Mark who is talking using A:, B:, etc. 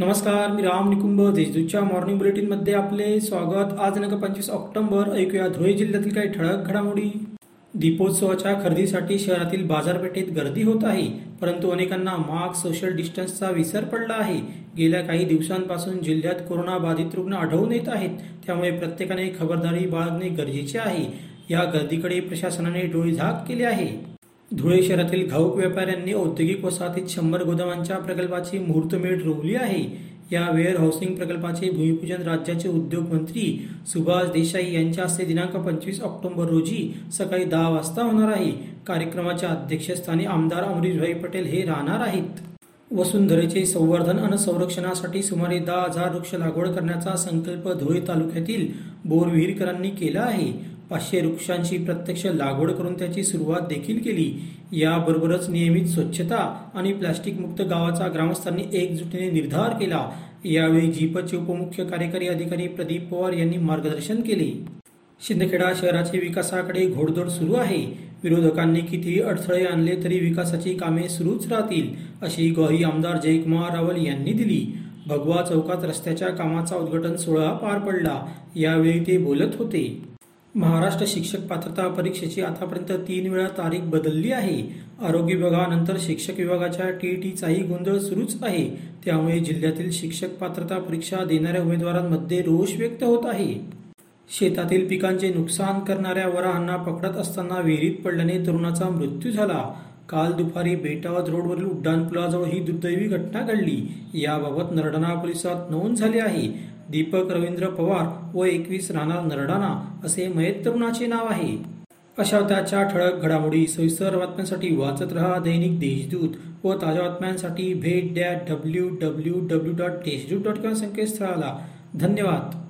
A: नमस्कार मी राम निकुंभ. देशदूतच्या मॉर्निंग बुलेटिनमध्ये आपले स्वागत. आज नग पंचवीस ऑक्टोबर. ऐकूया धुळे जिल्ह्यातील काही ठळक घडामोडी. दीपोत्सवाच्या खरेदीसाठी शहरातील बाजारपेठेत गर्दी होत आहे. परंतु अनेकांना मास्क सोशल डिस्टन्सचा विसर पडला आहे. गेल्या काही दिवसांपासून जिल्ह्यात कोरोना बाधित रुग्ण आढळून येत आहेत. त्यामुळे प्रत्येकाने खबरदारी बाळगणे गरजेचे आहे. या गर्दीकडे प्रशासनाने डोळेझाक केले आहे. धुळे शहरातील घाऊक व्यापाऱ्यांनी औद्योगिक वसाहतीत शंभर गोदामांच्या प्रकल्पाची मुहूर्तमेढ रोवली आहे. या वेअर हाऊसिंग प्रकल्पाचे भूमिपूजन राज्याचे उद्योग मंत्री सुभाष देसाई यांच्या हस्ते दिनांक पंचवीस ऑक्टोबर रोजी सकाळी दहा वाजता होणार आहे. कार्यक्रमाच्या अध्यक्षस्थानी आमदार अमरीशभाई पटेल हे राहणार आहेत. वसुंधरेचे संवर्धन आणि संरक्षणासाठी सुमारे दहा हजार वृक्ष लागवड करण्याचा संकल्प धुळे तालुक्यातील बोरविहीरकरांनी केला आहे. पाचशे वृक्षांची प्रत्यक्ष लागवड करून त्याची सुरुवात देखील केली. याबरोबरच नियमित स्वच्छता आणि प्लास्टिक मुक्त गावाचा ग्रामस्थांनी एकजुटीने निर्धार केला. यावेळी जीपचे उपमुख्य कार्यकारी अधिकारी प्रदीप पवार यांनी मार्गदर्शन केले. शिंदखेडा शहराचे विकासाकडे घोडदौड सुरू आहे. विरोधकांनी कितीही अडथळे आणले तरी विकासाची कामे सुरूच राहतील अशी ग्वाही आमदार जयकुमार रावल यांनी दिली. भगवा चौकात रस्त्याच्या कामाचा उद्घाटन सोहळा पार पडला. यावेळी ते बोलत होते. महाराष्ट्र शिक्षक पात्रता परीक्षेची आतापर्यंत तीन वेळा तारीख बदलली आहे. आरोग्य विभागानंतर शिक्षक विभागाच्या टी टीचाही गोंधळ सुरूच आहे. त्यामुळे जिल्ह्यातील शिक्षक पात्रता परीक्षा देणाऱ्या उमेदवारांमध्ये रोष व्यक्त होत आहे. शेतातील पिकांचे नुकसान करणाऱ्या वराहांना पकडत असताना विहिरीत पडल्याने तरुणाचा मृत्यू झाला. काल दुपारी बेटावत रोडवरील उड्डाणपुलाजवळ ही दुर्दैवी घटना घडली. याबाबत नरडणा पोलिसात नोंद झाली आहे. दीपक रवींद्र पवार व एकवीस राणा नरडाणा असे मयत तरुणाचे नाव आहे. अशा त्याच्या ठळक घडामोडी सविस्तर बातम्यांसाठी वाचत रहा दैनिक देशदूत व ताज्या बातम्यांसाठी भेट द्या W W W dot Deshdoot dot com संकेतस्थळाला. धन्यवाद.